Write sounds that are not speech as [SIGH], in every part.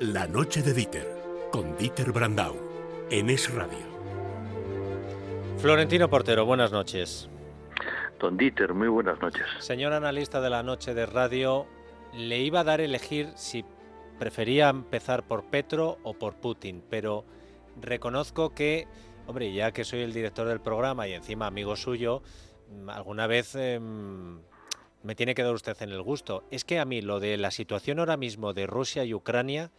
La noche de Dieter, con Dieter Brandau, en Es Radio. Florentino Portero, buenas noches. Don Dieter, muy buenas noches. Señor analista de la noche de radio, le iba a dar elegir si prefería empezar por Petro o por Putin, pero reconozco que, hombre, ya que soy el director del programa y encima amigo suyo, mm, alguna vez em, me tiene que dar usted en el gusto. Es que a mí lo de la situación ahora mismo de Rusia y Ucrania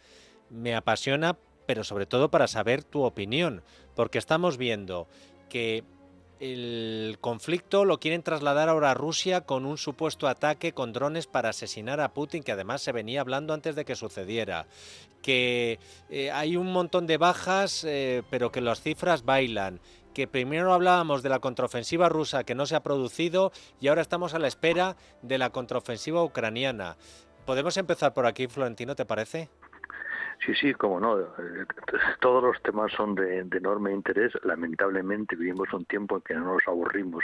me apasiona, pero sobre todo para saber tu opinión, porque estamos viendo que el conflicto lo quieren trasladar ahora a Rusia con un supuesto ataque con drones para asesinar a Putin, que además se venía hablando antes de que sucediera. Que eh, hay un montón de bajas, eh, pero que las cifras bailan que primero hablábamos de la contraofensiva rusa que no se ha producido y ahora estamos a la espera de la contraofensiva ucraniana. ¿Podemos empezar por aquí, Florentino, te parece? Sí, sí, como no. Todos los temas son de, enorme interés. Lamentablemente vivimos un tiempo en que no nos aburrimos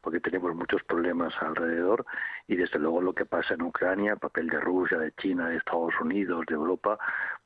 porque tenemos muchos problemas alrededor y desde luego lo que pasa en Ucrania, el papel de Rusia, de China, de Estados Unidos, de Europa,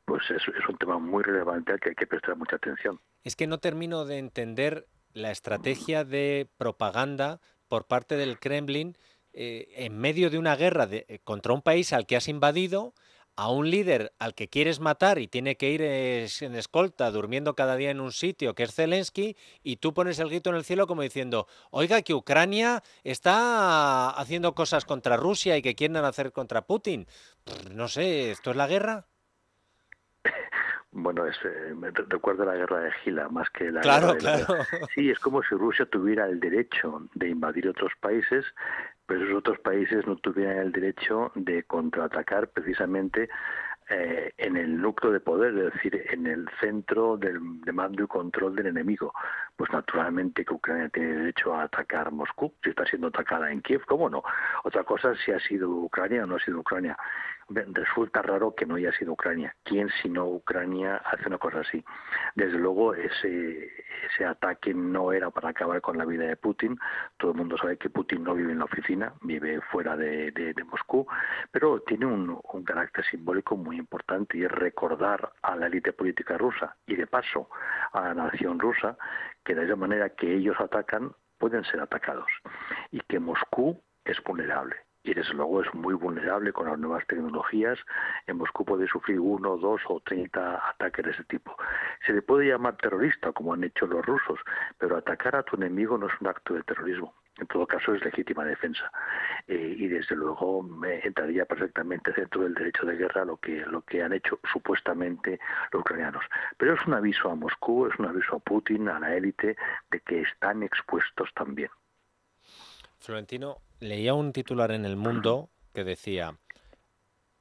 pues es, un tema muy relevante al que hay que prestar mucha atención. Es que no termino de entender la estrategia de propaganda por parte del Kremlin eh, en medio de una guerra de, contra un país al que has invadido a un líder al que quieres matar y tiene que ir en escolta, durmiendo cada día en un sitio, que es Zelensky, y tú pones el grito en el cielo como diciendo, oiga, que Ucrania está haciendo cosas contra Rusia y que quieren hacer contra Putin. no sé, ¿esto es la guerra? Bueno, es, eh, me recuerda la guerra de Gila más que la claro, guerra claro. Sí, es como si Rusia tuviera el derecho de invadir otros países, pero esos otros países no tuvieran el derecho de contraatacar precisamente eh, en el núcleo de poder, es decir, en el centro del, de mando y control del enemigo. Pues naturalmente que Ucrania tiene derecho a atacar Moscú, si está siendo atacada en Kiev, ¿cómo no? Otra cosa si ha sido Ucrania o no ha sido Ucrania. Resulta raro que no haya sido Ucrania. ¿Quién sino Ucrania hace una cosa así? Desde luego ese, ataque no era para acabar con la vida de Putin. Todo el mundo sabe que Putin no vive en la oficina, vive fuera de Moscú, pero tiene un, un carácter simbólico muy importante y es recordar a la élite política rusa y de paso a la nación rusa que de esa manera que ellos atacan pueden ser atacados y que Moscú es vulnerable y desde luego es muy vulnerable con las nuevas tecnologías. En Moscú puede sufrir uno, dos o treinta ataques de ese tipo. Se le puede llamar terrorista, como han hecho los rusos, pero atacar a tu enemigo no es un acto de terrorismo. En todo caso, es legítima defensa. Eh, y desde luego me entraría perfectamente dentro del derecho de guerra lo que, lo que han hecho supuestamente los ucranianos. Pero es un aviso a Moscú, es un aviso a Putin, a la élite, de que están expuestos también. Florentino, leía un titular en El Mundo que decía,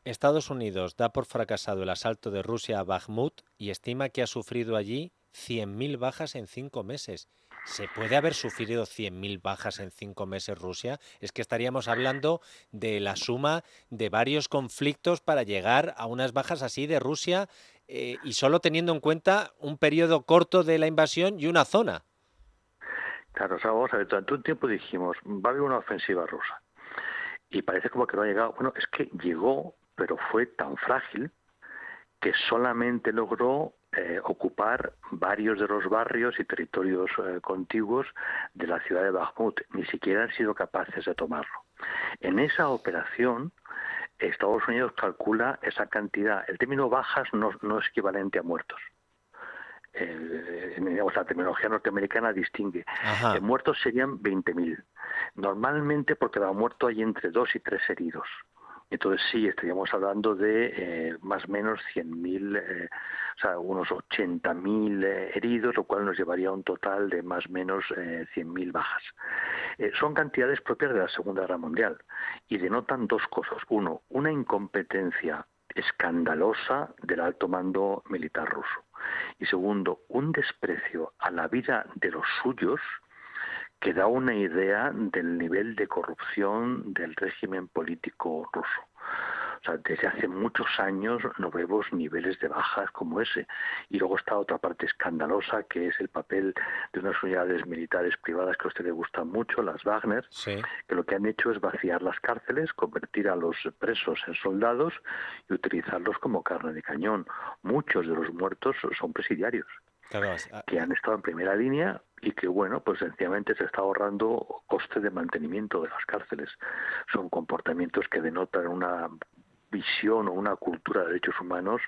Estados Unidos da por fracasado el asalto de Rusia a Bakhmut y estima que ha sufrido allí 100.000 bajas en cinco meses. ¿Se puede haber sufrido 100.000 bajas en cinco meses Rusia? Es que estaríamos hablando de la suma de varios conflictos para llegar a unas bajas así de Rusia eh, y solo teniendo en cuenta un periodo corto de la invasión y una zona. Claro, o sea, vamos a ver, durante un tiempo dijimos, va a haber una ofensiva rusa. Y parece como que no ha llegado. Bueno, es que llegó, pero fue tan frágil que solamente logró eh, ocupar varios de los barrios y territorios eh, contiguos de la ciudad de Bakhmut. Ni siquiera han sido capaces de tomarlo. En esa operación, Estados Unidos calcula esa cantidad. El término bajas no, no es equivalente a muertos eh, digamos, la terminología norteamericana distingue. Eh, muertos serían 20.000. Normalmente por cada muerto hay entre dos y tres heridos. Entonces sí, estaríamos hablando de eh, más o menos 100.000, eh, o sea, unos 80.000 eh, heridos, lo cual nos llevaría a un total de más o menos eh, 100.000 bajas. Son cantidades propias de la Segunda Guerra Mundial y denotan dos cosas. Uno, una incompetencia escandalosa del alto mando militar ruso. Y segundo, un desprecio a la vida de los suyos que da una idea del nivel de corrupción del régimen político ruso. O sea, desde hace muchos años no vemos niveles de bajas como ese. Y luego está otra parte escandalosa, que es el papel de unas unidades militares privadas que a usted le gustan mucho, las Wagner, que lo que han hecho es vaciar las cárceles, convertir a los presos en soldados y utilizarlos como carne de cañón. Muchos de los muertos son presidiarios. Ah, que han estado en primera línea y que, bueno, pues sencillamente se está ahorrando coste de mantenimiento de las cárceles. Son comportamientos que denotan una visión o una cultura de derechos humanos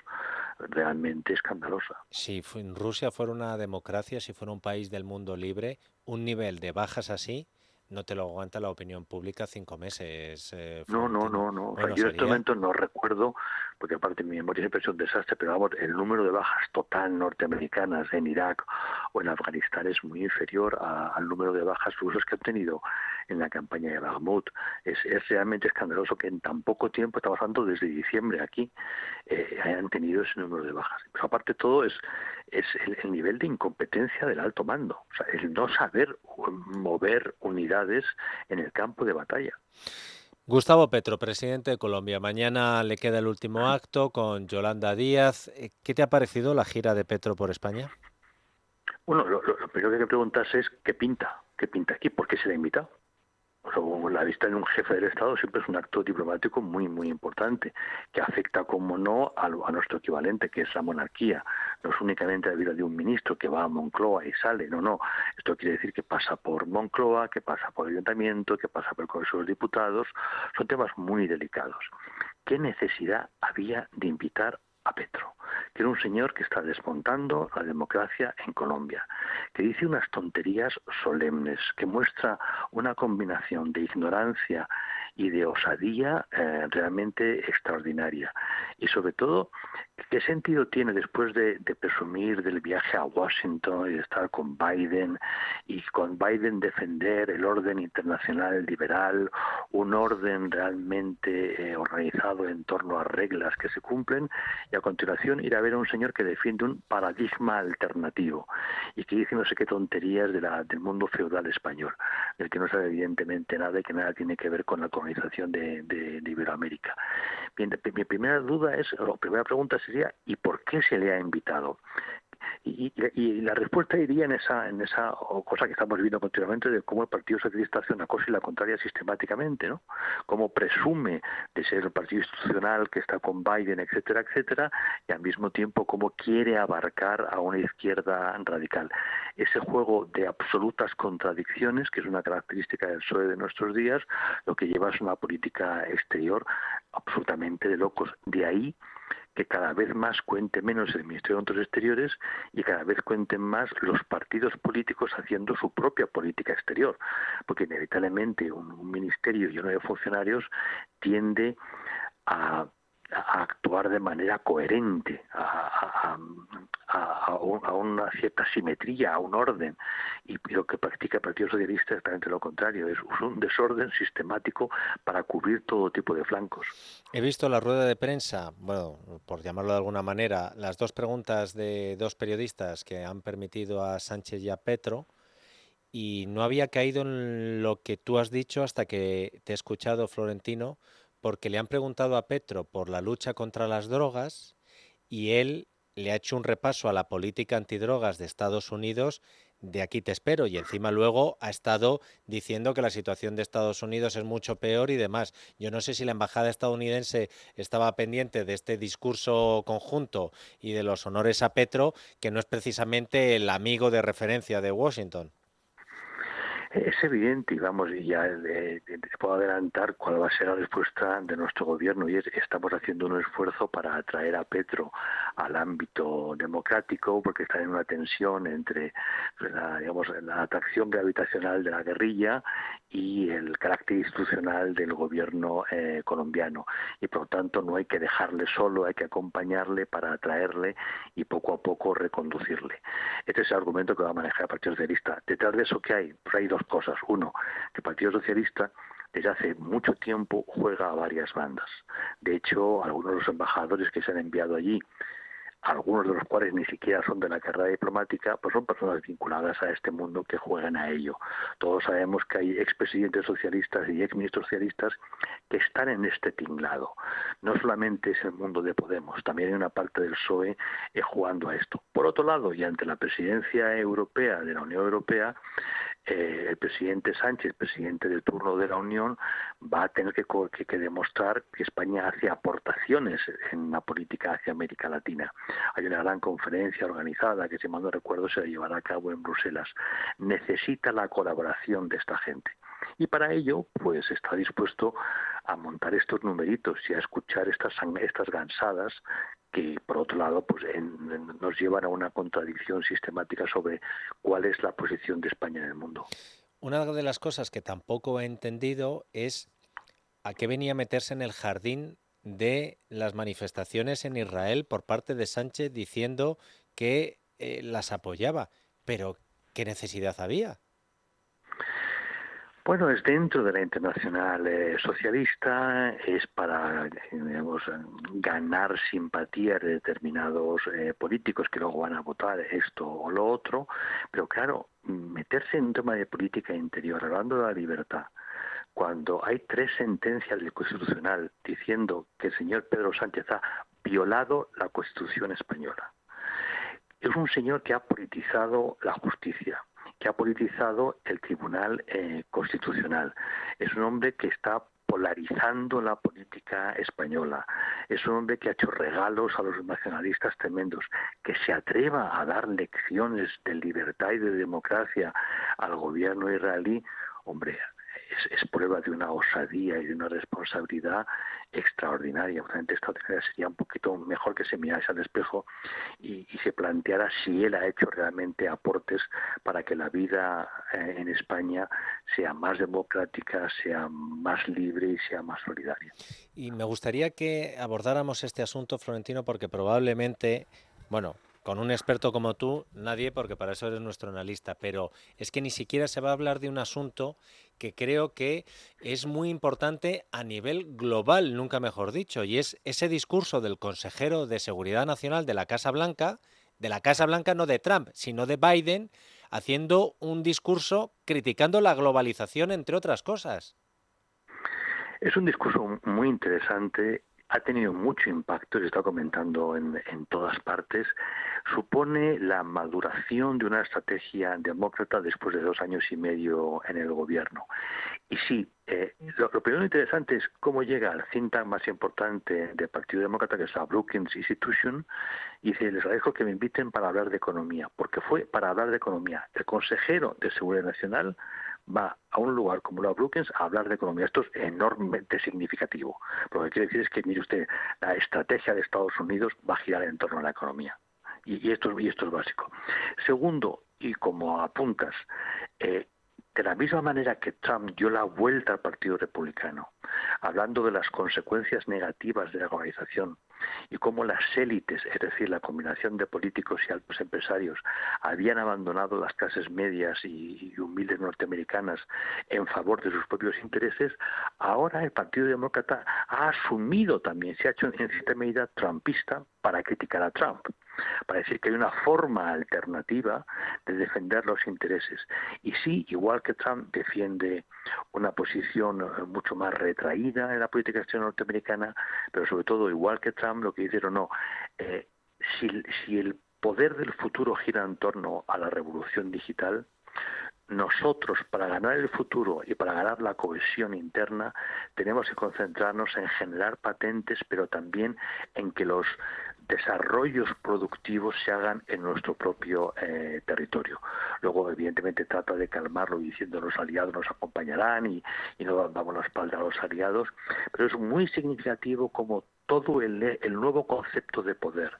realmente escandalosa. Si Rusia fuera una democracia, si fuera un país del mundo libre, un nivel de bajas así no te lo aguanta la opinión pública cinco meses. Eh, no, no, no, no. yo en este momento no recuerdo, porque aparte mi memoria siempre es un desastre, pero vamos, el número de bajas total norteamericanas en Irak o en Afganistán es muy inferior al número de bajas [LAUGHS] rusos que han tenido en la campaña de Bakhmut. Es, realmente escandaloso que en tan poco tiempo, está pasando desde diciembre aquí, eh, hayan tenido ese número de bajas. Pero aparte todo es, es el, nivel de incompetencia del alto mando, o sea, el no saber mover unidades en el campo de batalla. Gustavo Petro, presidente de Colombia. Mañana le queda el último acto con Yolanda Díaz. Eh, ¿Qué te ha parecido la gira de Petro por España? Bueno, lo, lo primero que hay que preguntarse es qué pinta, qué pinta aquí, por qué se le ha invitado la vista de un jefe del Estado siempre es un acto diplomático muy, muy importante, que afecta, como no, a, a, nuestro equivalente, que es la monarquía. No es únicamente la vida de un ministro que va a Moncloa y sale, no, no. Esto quiere decir que pasa por Moncloa, que pasa por el Ayuntamiento, que pasa por el Congreso de los Diputados. Son temas muy delicados. ¿Qué necesidad había de invitar a Petro, que era un señor que está desmontando la democracia en Colombia, que dice unas tonterías solemnes, que muestra una combinación de ignorancia y de osadía eh, realmente extraordinaria. Y sobre todo, ¿qué sentido tiene después de, presumir del viaje a Washington y de estar con Biden y con Biden defender el orden internacional liberal, un orden realmente eh, organizado en torno a reglas que se cumplen, y a continuación ir a ver a un señor que defiende un paradigma alternativo y que dice no sé qué tonterías de la, del mundo feudal español, del que no sabe evidentemente nada y que nada tiene que ver con la organización de, de, Iberoamérica. Bien, mi primera duda es, o primera pregunta sería, ¿y por qué se le ha invitado? Y, la respuesta iría en esa, en esa cosa que estamos viviendo continuamente de cómo el Partido Socialista hace una cosa y la contraria sistemáticamente, ¿no? Cómo presume de ser el partido institucional que está con Biden, etcétera, etcétera, y al mismo tiempo cómo quiere abarcar a una izquierda radical. Ese juego de absolutas contradicciones, que es una característica del PSOE de nuestros días, lo que lleva es una política exterior absolutamente de locos. De ahí que cada vez más cuente menos el Ministerio de Asuntos Exteriores y cada vez cuenten más los partidos políticos haciendo su propia política exterior, porque inevitablemente un, ministerio lleno de funcionarios tiende a a actuar de manera coherente, a, una cierta simetría, a un orden. Y lo que practica el Partido Socialista es exactamente lo contrario, es un desorden sistemático para cubrir todo tipo de flancos. He visto la rueda de prensa, bueno, por llamarlo de alguna manera, las dos preguntas de dos periodistas que han permitido a Sánchez y a Petro y no había caído en lo que tú has dicho hasta que te he escuchado, Florentino, porque le han preguntado a Petro por la lucha contra las drogas y él le ha hecho un repaso a la política antidrogas de Estados Unidos de aquí te espero y encima luego ha estado diciendo que la situación de Estados Unidos es mucho peor y demás. Yo no sé si la embajada estadounidense estaba pendiente de este discurso conjunto y de los honores a Petro, que no es precisamente el amigo de referencia de Washington. Es evidente, y vamos, ya puedo adelantar cuál va a ser la respuesta de nuestro gobierno y es estamos haciendo un esfuerzo para atraer a Petro al ámbito democrático porque está en una tensión entre la, digamos, la atracción gravitacional de la guerrilla y el carácter institucional del gobierno eh, colombiano y por lo tanto no hay que dejarle solo, hay que acompañarle para atraerle y poco a poco reconducirle. Este es el argumento que va a manejar el Partido Socialista. Detrás de eso, ¿qué hay? Pues hay cosas. Uno, que el Partido Socialista desde hace mucho tiempo juega a varias bandas. De hecho, algunos de los embajadores que se han enviado allí, algunos de los cuales ni siquiera son de la carrera diplomática, pues son personas vinculadas a este mundo que juegan a ello. Todos sabemos que hay expresidentes socialistas y exministros socialistas que están en este tinglado. No solamente es el mundo de Podemos, también hay una parte del PSOE eh, jugando a esto. Por otro lado, y ante la presidencia europea de la Unión Europea, eh, el presidente Sánchez, presidente del turno de la Unión, va a tener que, que, demostrar que España hace aportaciones en la política hacia América Latina. Hay una gran conferencia organizada que, si mal no recuerdo, se llevará a cabo en Bruselas. Necesita la colaboración de esta gente. Y para ello, pues está dispuesto a montar estos numeritos y a escuchar estas, estas gansadas que por otro lado pues nos llevan a una contradicción sistemática sobre cuál es la posición de España en el mundo. Una de las cosas que tampoco he entendido es a qué venía a meterse en el jardín de las manifestaciones en Israel por parte de Sánchez diciendo que eh, las apoyaba. Pero, ¿qué necesidad había? Bueno, es dentro de la internacional eh, socialista, es para ganar simpatía de determinados eh, políticos que luego van a votar esto o lo otro, pero claro, meterse en un tema de política interior, hablando de la libertad, cuando hay tres sentencias del Constitucional diciendo que el señor Pedro Sánchez ha violado la Constitución española, es un señor que ha politizado la justicia, que ha politizado el Tribunal eh, Constitucional. Es un hombre que está polarizando la política española. Es un hombre que ha hecho regalos a los nacionalistas tremendos, que se atreva a dar lecciones de libertad y de democracia al gobierno israelí. Hombre, es, prueba de una osadía y de una responsabilidad extraordinaria. Obviamente extraordinaria sería un poquito mejor que se mirase al espejo y, se planteara si él ha hecho realmente aportes para que la vida eh, en España sea más democrática, sea más libre y sea más solidaria. Y me gustaría que abordáramos este asunto, Florentino, porque probablemente, bueno, con un experto como tú, nadie, porque para eso eres nuestro analista, pero es que ni siquiera se va a hablar de un asunto que creo que es muy importante a nivel global, nunca mejor dicho, y es ese discurso del consejero de Seguridad Nacional de la Casa Blanca, de la Casa Blanca no de Trump, sino de Biden, haciendo un discurso criticando la globalización, entre otras cosas. Es un discurso muy interesante ha tenido mucho impacto, se está comentando en, todas partes, supone la maduración de una estrategia demócrata después de dos años y medio en el gobierno. Y sí, eh, lo, primero interesante es cómo llega al cinta más importante del Partido Demócrata, que es la Brookings Institution, y dice, les agradezco que me inviten para hablar de economía, porque fue para hablar de economía. El consejero de Seguridad Nacional va a un lugar como la Brookings a hablar de economía. Esto es enormemente significativo. Lo que quiere decir es que, mire usted, la estrategia de Estados Unidos va a girar en torno a la economía. Y, esto, y esto es básico. Segundo, y como apuntas, eh, de la misma manera que Trump dio la vuelta al Partido Republicano, hablando de las consecuencias negativas de la globalización y cómo las élites, es decir, la combinación de políticos y altos empresarios, habían abandonado las clases medias y, humildes norteamericanas en favor de sus propios intereses, ahora el Partido Demócrata ha asumido también, se ha hecho en cierta medida trumpista para criticar a Trump para decir que hay una forma alternativa de defender los intereses. Y sí, igual que Trump defiende una posición eh, mucho más retraída en la política exterior norteamericana, pero sobre todo, igual que Trump, lo que dijeron, no, eh, si el poder del futuro gira en torno a la revolución digital, nosotros para ganar el futuro y para ganar la cohesión interna tenemos que concentrarnos en generar patentes, pero también en que los desarrollos productivos se hagan en nuestro propio eh, territorio. Luego, evidentemente, trata de calmarlo diciendo los aliados nos acompañarán y, no damos la espalda a los aliados, pero es muy significativo como todo el, el nuevo concepto de poder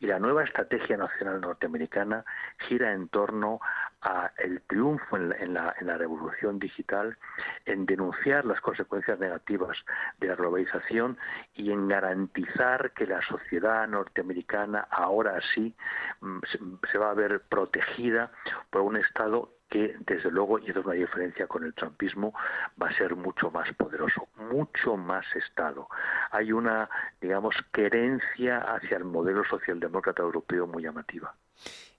y la nueva estrategia nacional norteamericana gira en torno a el triunfo en la, en la, revolución digital, en denunciar las consecuencias negativas de la globalización y en garantizar que la sociedad norteamericana ahora sí mm, se va a ver protegida por un Estado que desde luego, y es una diferencia con el trumpismo, va a ser mucho más poderoso, mucho más Estado. Hay una, digamos, querencia hacia el modelo socialdemócrata europeo muy llamativa.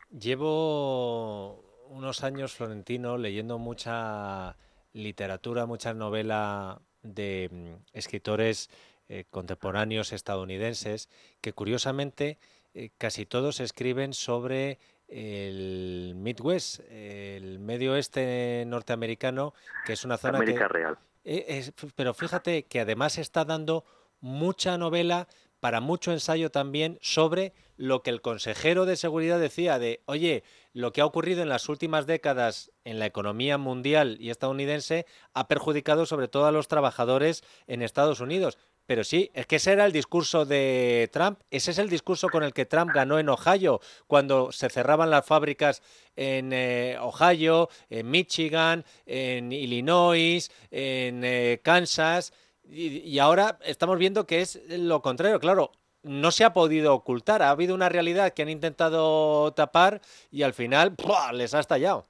Llevo unos años, Florentino, leyendo mucha literatura, mucha novela de mm, escritores eh, contemporáneos estadounidenses que curiosamente eh, casi todos escriben sobre el Midwest, el medio oeste norteamericano, que es una zona América que... real. Eh, pero fíjate que además está dando mucha novela para mucho ensayo también sobre lo que el consejero de seguridad decía de, oye, lo que ha ocurrido en las últimas décadas en la economía mundial y estadounidense ha perjudicado sobre todo a los trabajadores en Estados Unidos. Pero sí, es que ese era el discurso de Trump. Ese es el discurso con el que Trump ganó en Ohio, cuando se cerraban las fábricas en eh, Ohio, en Michigan, en Illinois, en eh, Kansas. Y, ahora estamos viendo que es lo contrario. Claro, no se ha podido ocultar. Ha habido una realidad que han intentado tapar y al final les ha estallado.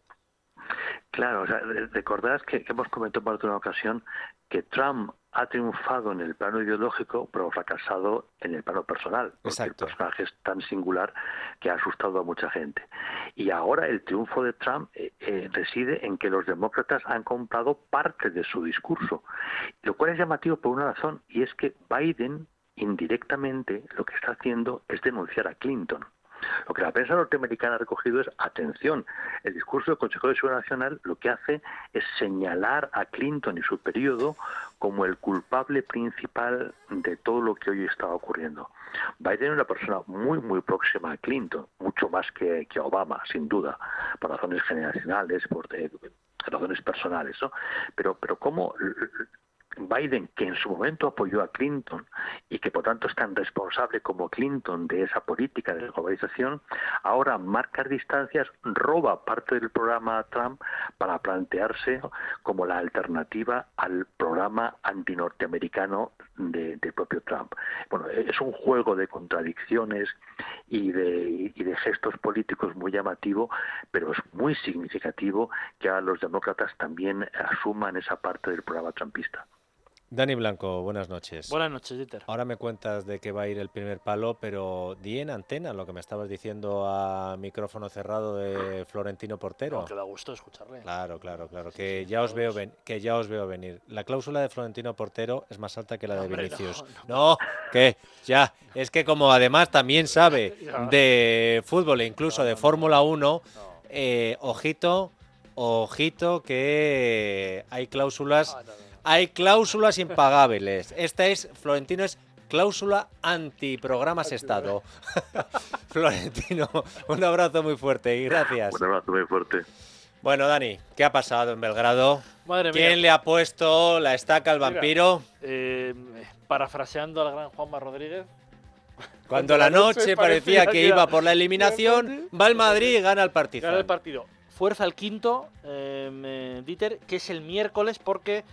Claro, o sea, recordarás que, hemos comentado por otra ocasión que Trump ha triunfado en el plano ideológico, pero fracasado en el plano personal. Porque el personaje es tan singular que ha asustado a mucha gente. Y ahora el triunfo de Trump eh, eh, reside en que los demócratas han comprado parte de su discurso, lo cual es llamativo por una razón, y es que Biden indirectamente lo que está haciendo es denunciar a Clinton. Lo que la prensa norteamericana ha recogido es, atención, el discurso del Consejo de Seguridad Nacional lo que hace es señalar a Clinton y su periodo como el culpable principal de todo lo que hoy está ocurriendo. Biden es una persona muy, muy próxima a Clinton, mucho más que, que Obama, sin duda, por razones generacionales, por razones personales, ¿no? Pero, pero cómo Biden, que en su momento apoyó a Clinton y que por tanto es tan responsable como Clinton de esa política de globalización, ahora marca distancias, roba parte del programa Trump para plantearse como la alternativa al programa antinorteamericano de, propio Trump. Bueno, es un juego de contradicciones y de, y de gestos políticos muy llamativo, pero es muy significativo que a los demócratas también asuman esa parte del programa trumpista. Dani Blanco, buenas noches. Buenas noches, Dieter. Ahora me cuentas de que va a ir el primer palo, pero di en antena lo que me estabas diciendo a micrófono cerrado de Florentino Portero. que da gusto escucharle. Claro, claro, claro. que ya os veo que ya os veo venir. La cláusula de Florentino Portero es más alta que la de Vinicius. No, que ya. Es que como además también sabe [LAUGHS] de fútbol e incluso de Fórmula 1, eh, ojito, ojito que hay cláusulas. Ah, hay cláusulas impagables. Esta es, Florentino es cláusula anti-programas Estado. [LAUGHS] Florentino, un abrazo muy fuerte y gracias. Un abrazo muy fuerte. Bueno, Dani, ¿qué ha pasado en Belgrado? Madre ¿Quién le ha puesto la estaca al vampiro? Eh, parafraseando al gran Juanma Rodríguez. Cuando, la noche, parecía que iba por la eliminación, va el Madrid y gana el partido. Gana el partido. Fuerza el quinto, eh, Dieter, que es el miércoles porque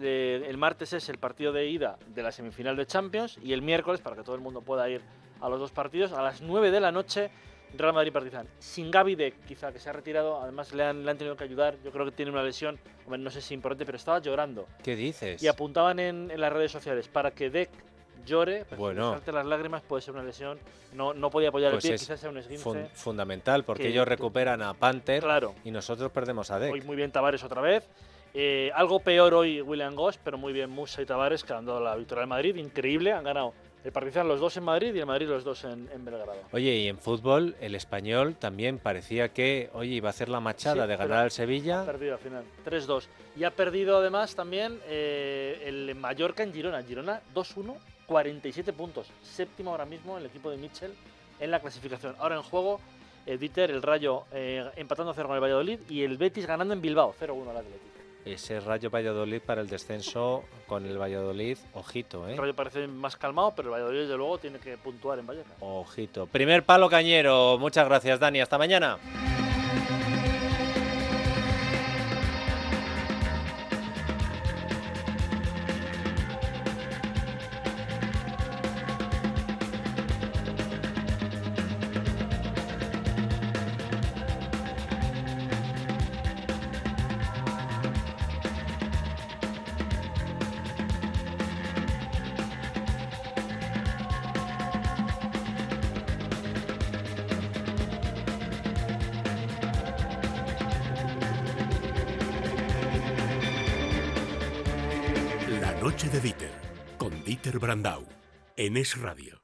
el martes es el partido de ida de la semifinal de Champions y el miércoles, para que todo el mundo pueda ir a los dos partidos, a las 9 de la noche, Real Madrid Partizan. Sin Gaby Deck, quizá que se ha retirado, además le han, le han tenido que ayudar, yo creo que tiene una lesión, no sé si importante, pero estaba llorando. ¿Qué dices? Y apuntaban en, las redes sociales, para que Deck llore, pues bueno. las lágrimas puede ser una lesión, no, no podía apoyar pues el pie, quizás sea un esguince. fundamental, porque ellos recuperan a Panther y nosotros perdemos a Deck. Hoy muy bien Tavares otra vez. Eh, algo peor hoy William Goss, pero muy bien Musa y Tavares que han dado la victoria al Madrid. Increíble, han ganado el Partizan los dos en Madrid y el Madrid los dos en, Belgrado. Oye, y en fútbol, el español también parecía que, oye, iba a hacer la machada de ganar al Sevilla. Ha perdido al final, 3-2. Y ha perdido además también eh, el Mallorca en Girona. Girona 2-1, 47 puntos. Séptimo ahora mismo el equipo de Mitchell en la clasificación. Ahora en juego, eh, Dieter, el Rayo empatando 0 con el Valladolid y el Betis ganando en Bilbao, 0-1 al Atlético ese Rayo Valladolid para el descenso con el Valladolid, ojito, ¿eh? El Rayo parece más calmado, pero el Valladolid desde luego tiene que puntuar en Vallecas. Ojito. Primer palo cañero. Muchas gracias, Dani. Hasta mañana. Dieter Brandau, en Es Radio.